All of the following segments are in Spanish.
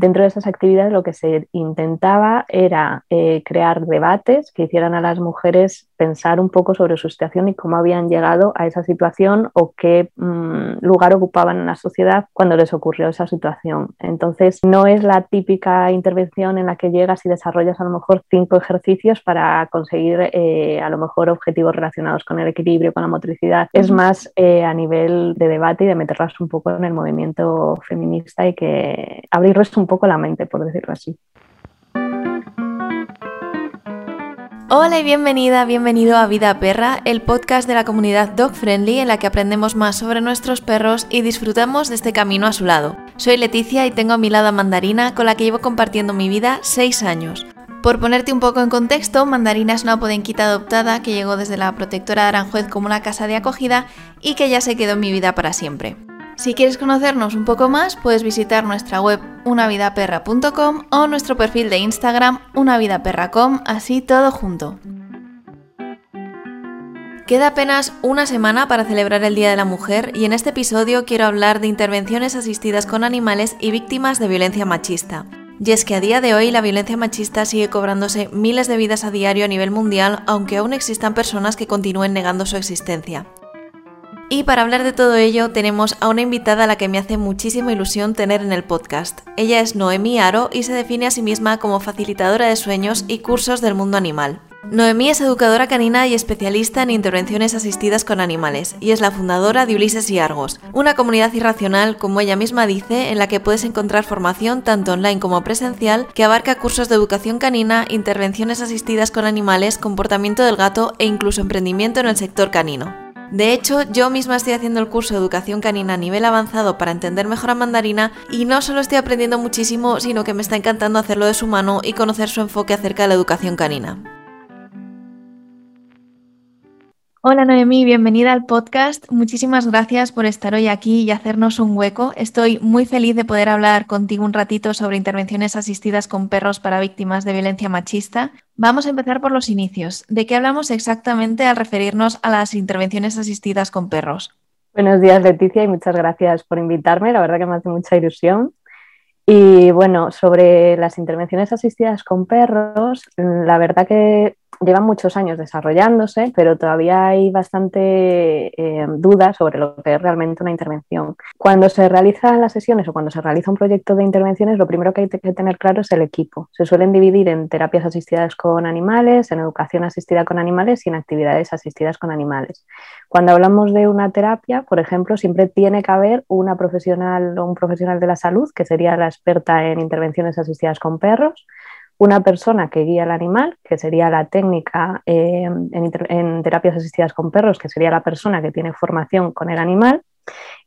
dentro de esas actividades lo que se intentaba era eh, crear debates que hicieran a las mujeres pensar un poco sobre su situación y cómo habían llegado a esa situación o qué mm, lugar ocupaban en la sociedad cuando les ocurrió esa situación. Entonces, no es la típica intervención en la que llegas y desarrollas a lo mejor cinco ejercicios para conseguir eh, a lo mejor objetivos relacionados con el equilibrio, con la motricidad. Es más eh, a nivel de debate y de meterlas un poco en el movimiento feminista y que abrirles un poco la mente, por decirlo así. Hola y bienvenida, bienvenido a Vida Perra, el podcast de la comunidad Dog Friendly en la que aprendemos más sobre nuestros perros y disfrutamos de este camino a su lado. Soy Leticia y tengo a mi lado a Mandarina con la que llevo compartiendo mi vida 6 años. Por ponerte un poco en contexto, Mandarina es una podenquita adoptada que llegó desde la protectora de Aranjuez como una casa de acogida y que ya se quedó en mi vida para siempre. Si quieres conocernos un poco más, puedes visitar nuestra web unavidaperra.com o nuestro perfil de Instagram unavidaperra.com, así todo junto. Queda apenas una semana para celebrar el Día de la Mujer y en este episodio quiero hablar de intervenciones asistidas con animales y víctimas de violencia machista. Y es que a día de hoy la violencia machista sigue cobrándose miles de vidas a diario a nivel mundial, aunque aún existan personas que continúen negando su existencia. Y para hablar de todo ello tenemos a una invitada a la que me hace muchísima ilusión tener en el podcast. Ella es Noemí Aro y se define a sí misma como facilitadora de sueños y cursos del mundo animal. Noemí es educadora canina y especialista en intervenciones asistidas con animales, y es la fundadora de Ulises y Argos, una comunidad irracional, como ella misma dice, en la que puedes encontrar formación tanto online como presencial, que abarca cursos de educación canina, intervenciones asistidas con animales, comportamiento del gato e incluso emprendimiento en el sector canino. De hecho, yo misma estoy haciendo el curso de educación canina a nivel avanzado para entender mejor a mandarina y no solo estoy aprendiendo muchísimo, sino que me está encantando hacerlo de su mano y conocer su enfoque acerca de la educación canina. Hola Noemí, bienvenida al podcast. Muchísimas gracias por estar hoy aquí y hacernos un hueco. Estoy muy feliz de poder hablar contigo un ratito sobre intervenciones asistidas con perros para víctimas de violencia machista. Vamos a empezar por los inicios. ¿De qué hablamos exactamente al referirnos a las intervenciones asistidas con perros? Buenos días Leticia y muchas gracias por invitarme. La verdad que me hace mucha ilusión. Y bueno, sobre las intervenciones asistidas con perros, la verdad que llevan muchos años desarrollándose, pero todavía hay bastante eh, dudas sobre lo que es realmente una intervención. Cuando se realizan las sesiones o cuando se realiza un proyecto de intervenciones, lo primero que hay que tener claro es el equipo. Se suelen dividir en terapias asistidas con animales, en educación asistida con animales y en actividades asistidas con animales. Cuando hablamos de una terapia, por ejemplo, siempre tiene que haber una profesional o un profesional de la salud, que sería la experta en intervenciones asistidas con perros, una persona que guía al animal, que sería la técnica eh, en, terapias asistidas con perros, que sería la persona que tiene formación con el animal.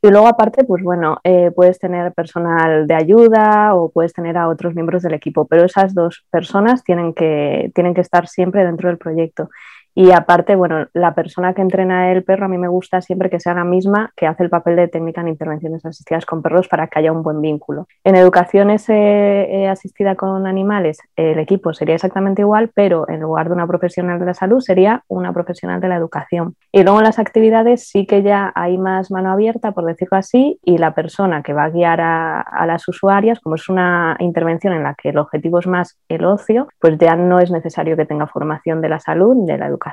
Y luego aparte, pues bueno, eh, puedes tener personal de ayuda o puedes tener a otros miembros del equipo, pero esas dos personas tienen que, tienen que estar siempre dentro del proyecto. Y aparte, bueno, la persona que entrena el perro a mí me gusta siempre que sea la misma que hace el papel de técnica en intervenciones asistidas con perros para que haya un buen vínculo. En educaciones eh, asistida con animales, el equipo sería exactamente igual, pero en lugar de una profesional de la salud sería una profesional de la educación. Y luego en las actividades sí que ya hay más mano abierta, por decirlo así, y la persona que va a guiar a, a las usuarias, como es una intervención en la que el objetivo es más el ocio, pues ya no es necesario que tenga formación de la salud, de la educación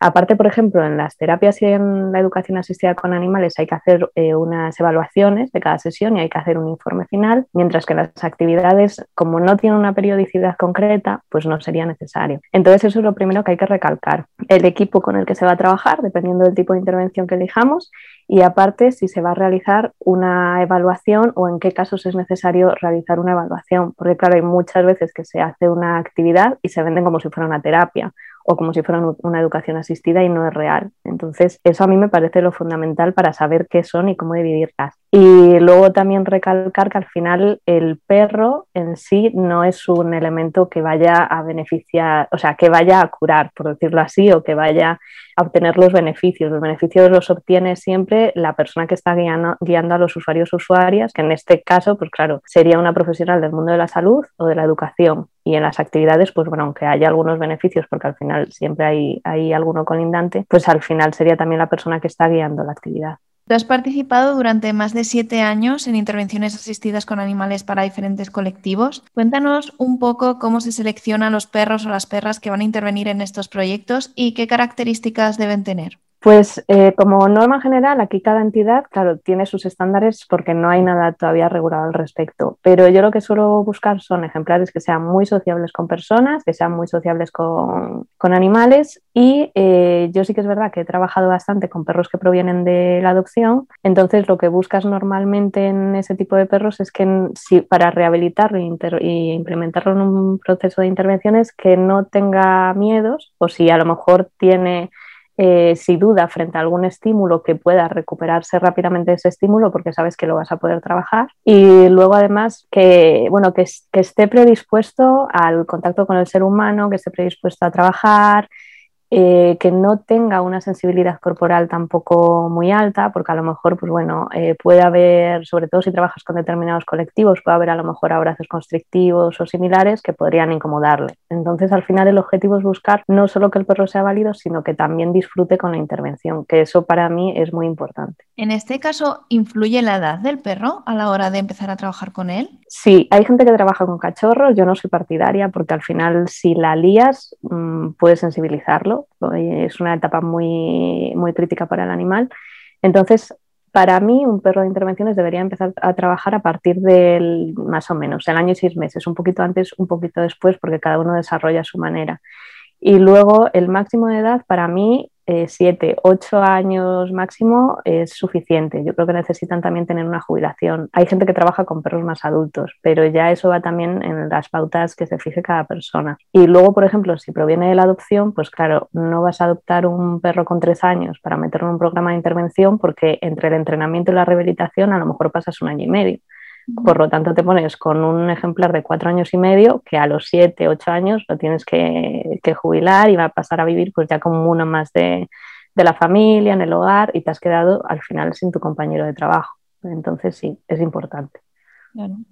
Aparte, por ejemplo, en las terapias y en la educación asistida con animales hay que hacer eh, unas evaluaciones de cada sesión y hay que hacer un informe final, mientras que las actividades, como no tienen una periodicidad concreta, pues no sería necesario. Entonces, eso es lo primero que hay que recalcar. El equipo con el que se va a trabajar, dependiendo del tipo de intervención que elijamos, y aparte si se va a realizar una evaluación o en qué casos es necesario realizar una evaluación, porque claro, hay muchas veces que se hace una actividad y se venden como si fuera una terapia o como si fuera una educación asistida y no es real. Entonces, eso a mí me parece lo fundamental para saber qué son y cómo dividirlas. Y luego también recalcar que al final el perro en sí no es un elemento que vaya a beneficiar, o sea, que vaya a curar, por decirlo así, o que vaya a obtener los beneficios. Los beneficios los obtiene siempre la persona que está guiando, a los usuarios usuarias, que en este caso, pues claro, sería una profesional del mundo de la salud o de la educación. Y en las actividades, pues bueno, aunque haya algunos beneficios, porque al final siempre hay, hay alguno colindante, pues al final sería también la persona que está guiando la actividad. Has participado durante más de siete años en intervenciones asistidas con animales para diferentes colectivos. Cuéntanos un poco cómo se seleccionan los perros o las perras que van a intervenir en estos proyectos y qué características deben tener. Pues eh, como norma general, aquí cada entidad, claro, tiene sus estándares porque no hay nada todavía regulado al respecto. Pero yo lo que suelo buscar son ejemplares que sean muy sociables con personas, que sean muy sociables con, animales. Y eh, yo sí que es verdad que he trabajado bastante con perros que provienen de la adopción. Entonces, lo que buscas normalmente en ese tipo de perros es que para rehabilitarlo y, implementarlo en un proceso de intervenciones, que no tenga miedos o si a lo mejor tiene eh, si duda frente a algún estímulo que pueda recuperarse rápidamente ese estímulo porque sabes que lo vas a poder trabajar. Y luego además que, bueno, que, que esté predispuesto al contacto con el ser humano, que esté predispuesto a trabajar, eh, que no tenga una sensibilidad corporal tampoco muy alta, porque a lo mejor, pues bueno, eh, puede haber, sobre todo si trabajas con determinados colectivos, puede haber a lo mejor abrazos constrictivos o similares que podrían incomodarle. Entonces, al final el objetivo es buscar no solo que el perro sea válido, sino que también disfrute con la intervención, que eso para mí es muy importante. En este caso, ¿influye la edad del perro a la hora de empezar a trabajar con él? Sí, hay gente que trabaja con cachorros, yo no soy partidaria porque al final si la lías mm, puedes sensibilizarlo, es una etapa muy, muy crítica para el animal. Entonces, para mí, un perro de intervenciones debería empezar a trabajar a partir del más o menos el año y seis meses, un poquito antes, un poquito después, porque cada uno desarrolla su manera. Y luego el máximo de edad para mí eh, siete, ocho años máximo es suficiente. Yo creo que necesitan también tener una jubilación. Hay gente que trabaja con perros más adultos, pero ya eso va también en las pautas que se fije cada persona. Y luego, por ejemplo, si proviene de la adopción, pues claro, no vas a adoptar un perro con tres años para meterlo en un programa de intervención porque entre el entrenamiento y la rehabilitación a lo mejor pasas un año y medio. Por lo tanto, te pones con un ejemplar de cuatro años y medio que a los siete, ocho años lo tienes que, jubilar y va a pasar a vivir pues ya como uno más de, de, la familia, en el hogar y te has quedado al final sin tu compañero de trabajo. Entonces sí, es importante.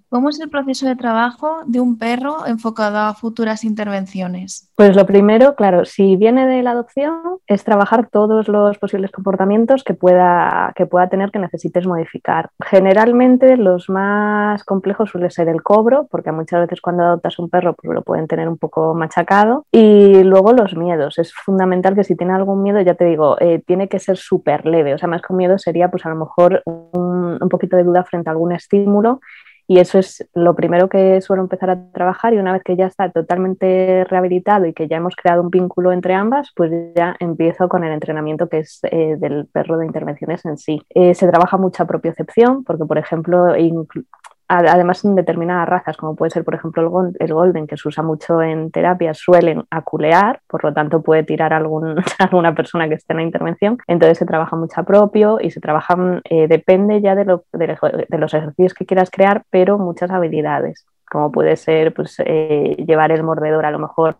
¿Cómo es el proceso de trabajo de un perro enfocado a futuras intervenciones? Pues lo primero, claro, si viene de la adopción, es trabajar todos los posibles comportamientos que pueda, que pueda tener que necesites modificar. Generalmente los más complejos suele ser el cobro, porque muchas veces cuando adoptas un perro pues lo pueden tener un poco machacado. Y luego los miedos. Es fundamental que si tiene algún miedo, ya te digo, eh, tiene que ser súper leve. O sea, más con miedo sería pues a lo mejor un, un poquito de duda frente a algún estímulo y eso es lo primero que suelo empezar a trabajar y una vez que ya está totalmente rehabilitado y que ya hemos creado un vínculo entre ambas, pues ya empiezo con el entrenamiento que es eh, del perro de intervenciones en sí. Eh, se trabaja mucha propiocepción porque, por ejemplo, además en determinadas razas, como puede ser por ejemplo el, golden, que se usa mucho en terapia, suelen aculear, por lo tanto puede tirar algún, alguna persona que esté en la intervención. Entonces se trabaja mucho propio y se trabaja, eh, depende ya de, de, los ejercicios que quieras crear, pero muchas habilidades, como puede ser pues, eh, llevar el mordedor a lo mejor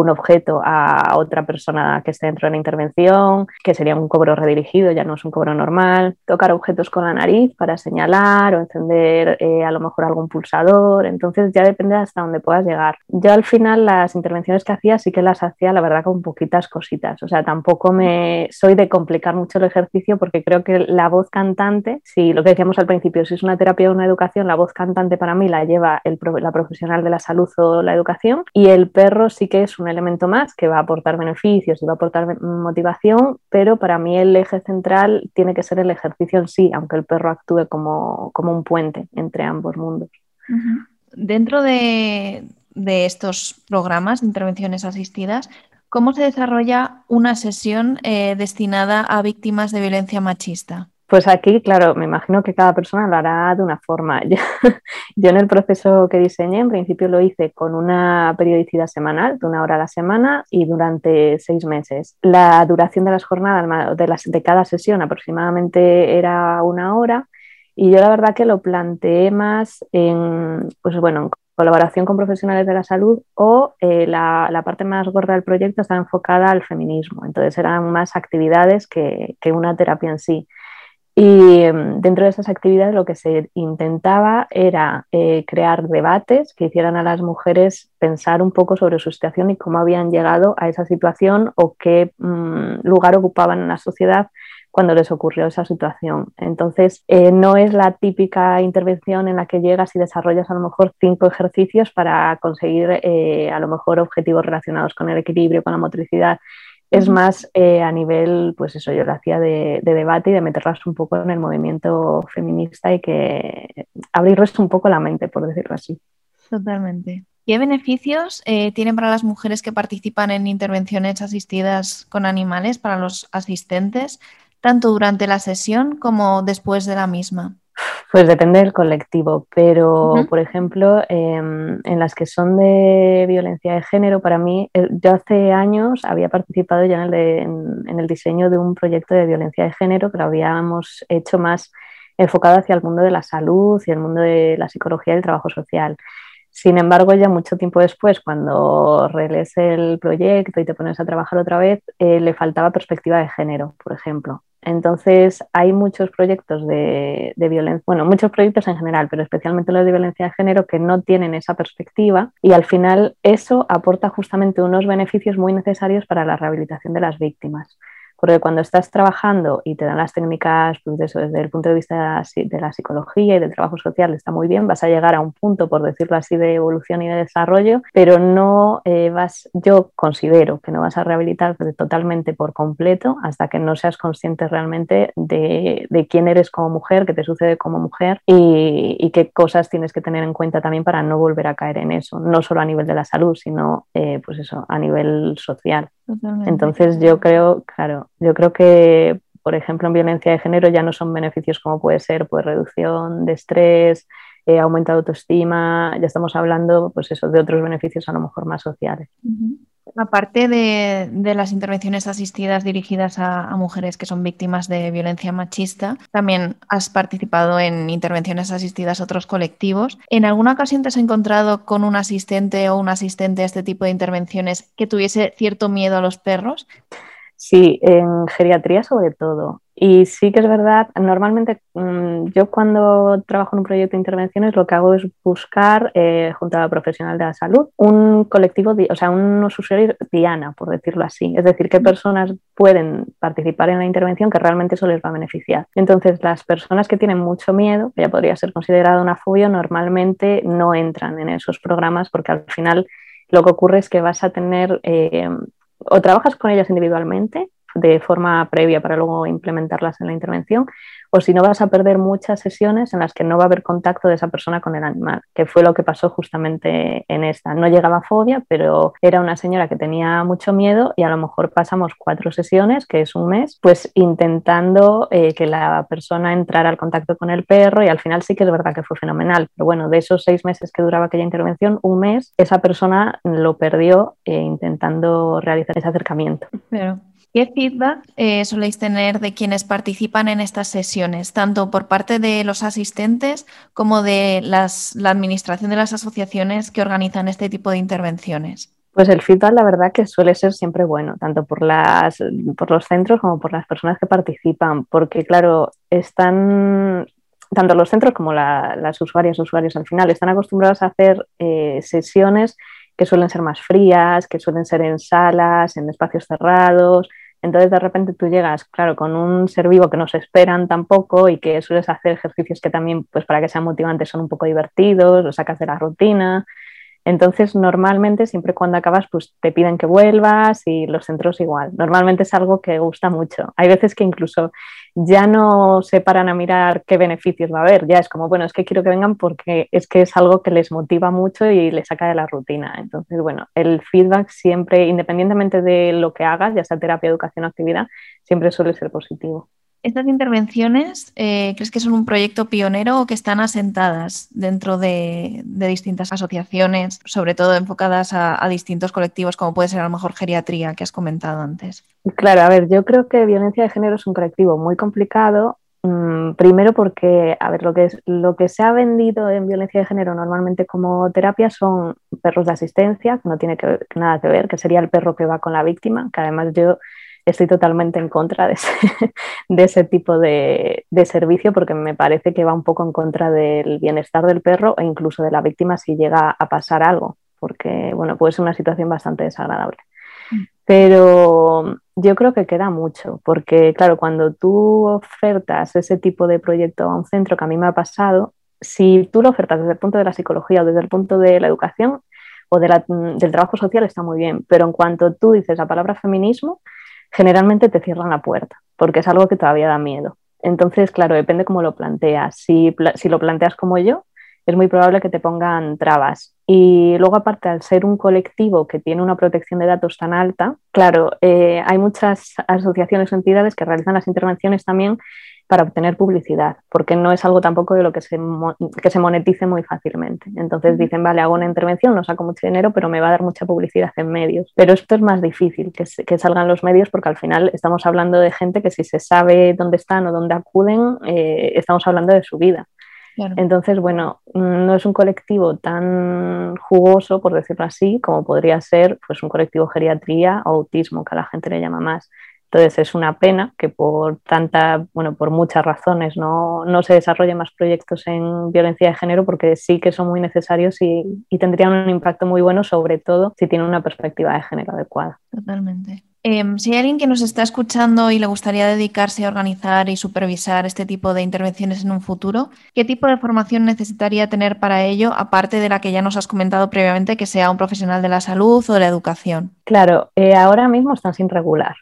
un objeto a otra persona que esté dentro de la intervención, que sería un cobro redirigido, ya no es un cobro normal, tocar objetos con la nariz para señalar o encender eh, a lo mejor algún pulsador, entonces ya depende hasta dónde puedas llegar. Yo al final las intervenciones que hacía sí que las hacía la verdad con poquitas cositas, o sea, tampoco me soy de complicar mucho el ejercicio porque creo que la voz cantante, si lo que decíamos al principio, si es una terapia o una educación, la voz cantante para mí la lleva el, la profesional de la salud o la educación. Y el perro sí que es un elemento más que va a aportar beneficios y va a aportar motivación, pero para mí el eje central tiene que ser el ejercicio en sí, aunque el perro actúe como, un puente entre ambos mundos. Dentro de, estos programas de intervenciones asistidas, ¿cómo se desarrolla una sesión eh, destinada a víctimas de violencia machista? Pues aquí, claro, me imagino que cada persona lo hará de una forma. Yo, en el proceso que diseñé, en principio lo hice con una periodicidad semanal, de una hora a la semana y durante seis meses. La duración de las jornadas, de, las, de cada sesión aproximadamente era una hora y yo la verdad que lo planteé más en, pues bueno, colaboración con profesionales de la salud o eh, la, la, parte más gorda del proyecto está enfocada al feminismo. Entonces eran más actividades que, que una terapia en sí. Y em, dentro de esas actividades lo que se intentaba era eh, crear debates que hicieran a las mujeres pensar un poco sobre su situación y cómo habían llegado a esa situación o qué mm, lugar ocupaban en la sociedad cuando les ocurrió esa situación. Entonces, eh, no es la típica intervención en la que llegas y desarrollas a lo mejor cinco ejercicios para conseguir eh, a lo mejor objetivos relacionados con el equilibrio, con la motricidad. Es más eh, a nivel, pues eso, yo lo hacía de, debate y de meterlas un poco en el movimiento feminista y que abrirles un poco la mente, por decirlo así. Totalmente. ¿Qué beneficios eh, tienen para las mujeres que participan en intervenciones asistidas con animales, para los asistentes, tanto durante la sesión como después de la misma? Pues depende del colectivo, pero por ejemplo, em, en las que son de violencia de género, para mí, yo hace años había participado ya en el, en el diseño de un proyecto de violencia de género que lo habíamos hecho más enfocado hacia el mundo de la salud y el mundo de la psicología y el trabajo social. Sin embargo, ya mucho tiempo después, cuando relees el proyecto y te pones a trabajar otra vez, eh, le faltaba perspectiva de género, por ejemplo. Entonces, hay muchos proyectos de, de violencia, bueno, muchos proyectos en general, pero especialmente los de violencia de género que no tienen esa perspectiva y al final eso aporta justamente unos beneficios muy necesarios para la rehabilitación de las víctimas. Porque cuando estás trabajando y te dan las técnicas, pues eso, desde el punto de vista de la psicología y del trabajo social, está muy bien, vas a llegar a un punto, por decirlo así, de evolución y de desarrollo, pero no eh, vas, yo considero que no vas a rehabilitar totalmente por completo hasta que no seas consciente realmente de, de quién eres como mujer, qué te sucede como mujer y, y, qué cosas tienes que tener en cuenta también para no volver a caer en eso, no solo a nivel de la salud, sino eh, pues eso, a nivel social. Entonces yo creo, claro, yo creo que, por ejemplo, en violencia de género ya no son beneficios como puede ser pues, reducción de estrés, eh, aumento de autoestima, ya estamos hablando pues eso, de otros beneficios a lo mejor más sociales. Aparte de, las intervenciones asistidas dirigidas a, mujeres que son víctimas de violencia machista, también has participado en intervenciones asistidas a otros colectivos. ¿En alguna ocasión te has encontrado con un asistente o un asistente a este tipo de intervenciones que tuviese cierto miedo a los perros? Sí, en geriatría sobre todo. Y sí que es verdad, normalmente mm, yo cuando trabajo en un proyecto de intervenciones lo que hago es buscar, eh, junto a la profesional de la salud, un colectivo, o sea, unos usuarios diana, por decirlo así. Es decir, qué personas pueden participar en la intervención que realmente eso les va a beneficiar. Entonces, las personas que tienen mucho miedo, que ya podría ser considerada una fobia, normalmente no entran en esos programas porque al final lo que ocurre es que vas a tener... Eh, o trabajas con ellas individualmente de forma previa para luego implementarlas en la intervención, o si no vas a perder muchas sesiones en las que no va a haber contacto de esa persona con el animal, que fue lo que pasó justamente en esta. No llegaba fobia, pero era una señora que tenía mucho miedo y a lo mejor pasamos cuatro sesiones, que es un mes, pues intentando eh, que la persona entrara al contacto con el perro y al final sí que es verdad que fue fenomenal, pero bueno, de esos seis meses que duraba aquella intervención, un mes, esa persona lo perdió eh, intentando realizar ese acercamiento. ¿Qué feedback eh, soléis tener de quienes participan en estas sesiones, tanto por parte de los asistentes como de la administración de las asociaciones que organizan este tipo de intervenciones? Pues el feedback, la verdad, que suele ser siempre bueno, tanto por, las, por los centros como por las personas que participan, porque, claro, están tanto los centros como las usuarias, usuarios al final, están acostumbrados a hacer eh, sesiones que suelen ser más frías, que suelen ser en salas, en espacios cerrados, entonces de repente tú llegas, claro, con un ser vivo que no se esperan tampoco y que sueles hacer ejercicios que también, pues para que sean motivantes, son un poco divertidos, los sacas de la rutina. Entonces, normalmente, siempre cuando acabas, pues te piden que vuelvas y los centros igual. Normalmente es algo que gusta mucho. Hay veces que incluso ya no se paran a mirar qué beneficios va a haber, ya es como, bueno, es que quiero que vengan porque es que es algo que les motiva mucho y les saca de la rutina. Entonces, bueno, el feedback siempre, independientemente de lo que hagas, ya sea terapia, educación o actividad, siempre suele ser positivo. ¿Estas intervenciones eh, crees que son un proyecto pionero o que están asentadas dentro de, distintas asociaciones, sobre todo enfocadas a, distintos colectivos, como puede ser a lo mejor geriatría, que has comentado antes? Claro, a ver, yo creo que violencia de género es un colectivo muy complicado. Mm, primero porque, a ver, lo que, es, lo que se ha vendido en violencia de género normalmente como terapia son perros de asistencia, que no tiene nada que ver, que sería el perro que va con la víctima, que además yo estoy totalmente en contra de ese, de ese tipo de, de, servicio porque me parece que va un poco en contra del bienestar del perro e incluso de la víctima si llega a pasar algo, porque bueno, puede ser una situación bastante desagradable. Mm. Pero yo creo que queda mucho, porque claro, cuando tú ofertas ese tipo de proyecto a un centro, que a mí me ha pasado, si tú lo ofertas desde el punto de la psicología o desde el punto de la educación o de del trabajo social, está muy bien, pero en cuanto tú dices la palabra feminismo, generalmente te cierran la puerta, porque es algo que todavía da miedo. Entonces, claro, depende cómo lo planteas. Si, si lo planteas como yo, es muy probable que te pongan trabas. Y luego, aparte, al ser un colectivo que tiene una protección de datos tan alta, claro, eh, hay muchas asociaciones o entidades que realizan las intervenciones también para obtener publicidad, porque no es algo tampoco de lo que se, que se monetice muy fácilmente. Entonces dicen, vale, hago una intervención, no saco mucho dinero, pero me va a dar mucha publicidad en medios. Pero esto es más difícil, que, que salgan los medios, porque al final estamos hablando de gente que si se sabe dónde están o dónde acuden, eh, estamos hablando de su vida. Entonces, bueno, no es un colectivo tan jugoso, por decirlo así, como podría ser pues, un colectivo geriatría o autismo, que a la gente le llama más. Entonces es una pena que por tanta, bueno, por muchas razones no, no, se desarrollen más proyectos en violencia de género porque sí que son muy necesarios y, y tendrían un impacto muy bueno, sobre todo si tienen una perspectiva de género adecuada. Totalmente. Em, si hay alguien que nos está escuchando y le gustaría dedicarse a organizar y supervisar este tipo de intervenciones en un futuro, ¿qué tipo de formación necesitaría tener para ello, aparte de la que ya nos has comentado previamente, que sea un profesional de la salud o de la educación? Claro, eh, ahora mismo están sin regular.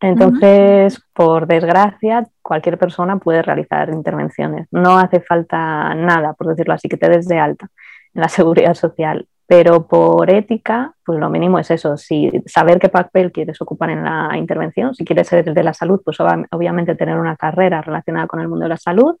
Entonces, por desgracia, cualquier persona puede realizar intervenciones. No hace falta nada, por decirlo así, que te des de alta en la seguridad social. Pero por ética, pues lo mínimo es eso, si saber qué papel quieres ocupar en la intervención, si quieres ser de la salud, pues obviamente tener una carrera relacionada con el mundo de la salud,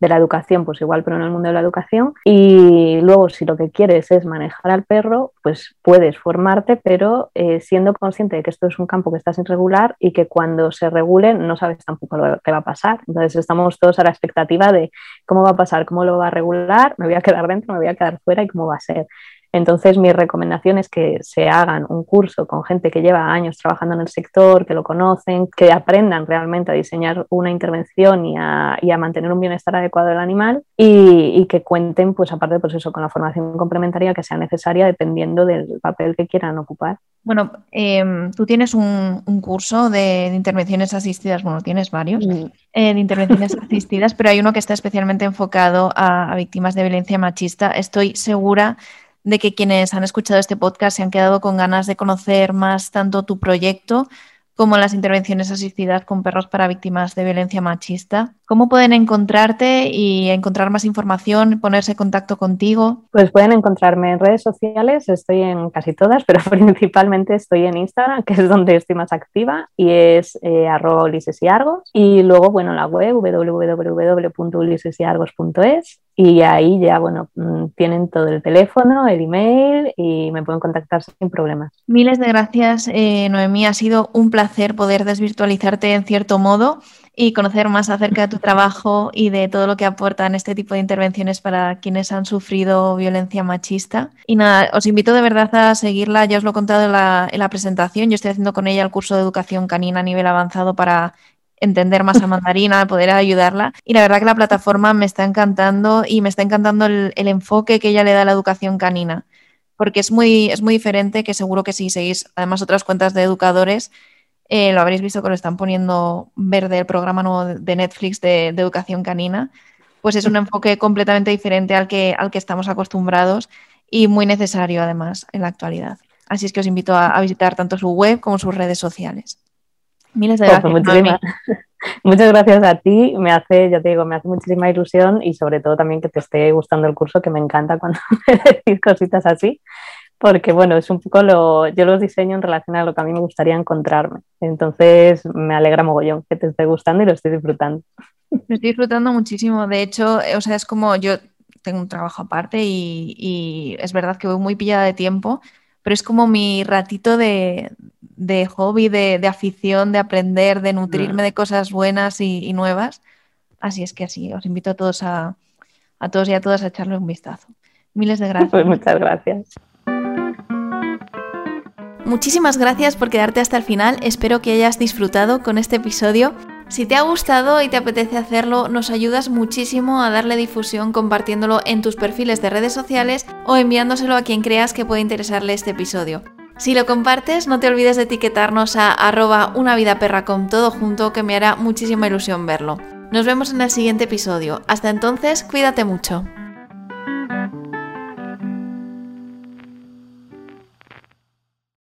de la educación, pues igual, pero en el mundo de la educación. Y luego, si lo que quieres es manejar al perro, pues puedes formarte, pero eh, siendo consciente de que esto es un campo que está sin regular y que cuando se regule no sabes tampoco lo que va a pasar. Entonces estamos todos a la expectativa de cómo va a pasar, cómo lo va a regular, me voy a quedar dentro, me voy a quedar fuera y cómo va a ser. Entonces, mi recomendación es que se hagan un curso con gente que lleva años trabajando en el sector, que lo conocen, que aprendan realmente a diseñar una intervención y a, mantener un bienestar adecuado del animal y, que cuenten, pues aparte, pues eso, con la formación complementaria que sea necesaria dependiendo del papel que quieran ocupar. Bueno, em, tú tienes un, curso de, intervenciones asistidas, bueno, tienes varios mm. eh, de intervenciones asistidas, pero hay uno que está especialmente enfocado a víctimas de violencia machista. Estoy segura de que quienes han escuchado este podcast se han quedado con ganas de conocer más tanto tu proyecto como las intervenciones asistidas con perros para víctimas de violencia machista. ¿Cómo pueden encontrarte y encontrar más información, ponerse en contacto contigo? Pues pueden encontrarme en redes sociales, estoy en casi todas, pero principalmente estoy en Instagram, que es donde estoy más activa, y es eh, arroba Ulises y Argos. Y luego, bueno, la web www.ulisesyargos.es y ahí ya, bueno, mm, tienen todo el teléfono, el email y me pueden contactar sin problemas. Miles de gracias, eh, Noemí. Ha sido un placer poder desvirtualizarte en cierto modo y conocer más acerca de tu trabajo y de todo lo que aportan este tipo de intervenciones para quienes han sufrido violencia machista. Y nada, os invito de verdad a seguirla. Ya os lo he contado en la, en la presentación. Yo estoy haciendo con ella el curso de educación canina a nivel avanzado para entender más a Mandarina, poder ayudarla. Y la verdad que la plataforma me está encantando y me está encantando el, enfoque que ella le da a la educación canina, porque es muy, es muy diferente que seguro que si seguís además otras cuentas de educadores, eh, lo habréis visto que lo están poniendo verde el programa nuevo de Netflix de, educación canina, pues es un enfoque completamente diferente al que, al que estamos acostumbrados y muy necesario además en la actualidad. Así es que os invito a visitar tanto su web como sus redes sociales. Miles de pues gracias. muchas gracias a ti. Me hace, ya te digo, me hace muchísima ilusión y sobre todo también que te esté gustando el curso, que me encanta cuando me decís cositas así, porque bueno, es un poco lo, yo los diseño en relación a lo que a mí me gustaría encontrarme. Entonces me alegra mogollón que te esté gustando y lo estoy disfrutando. Lo estoy disfrutando muchísimo. De hecho, o sea, es como yo tengo un trabajo aparte y, y es verdad que voy muy pillada de tiempo, pero es como mi ratito de, de hobby, de, afición, de aprender, de nutrirme de cosas buenas y, nuevas. Así es que así, os invito a todos a, a todos y a todas a echarle un vistazo. Miles de gracias. Pues muchas gracias. Muchísimas gracias por quedarte hasta el final. Espero que hayas disfrutado con este episodio. Si te ha gustado y te apetece hacerlo, nos ayudas muchísimo a darle difusión compartiéndolo en tus perfiles de redes sociales o enviándoselo a quien creas que puede interesarle este episodio. Si lo compartes, no te olvides de etiquetarnos a arroba una vida perra con todo junto, que me hará muchísima ilusión verlo. Nos vemos en el siguiente episodio. Hasta entonces, cuídate mucho.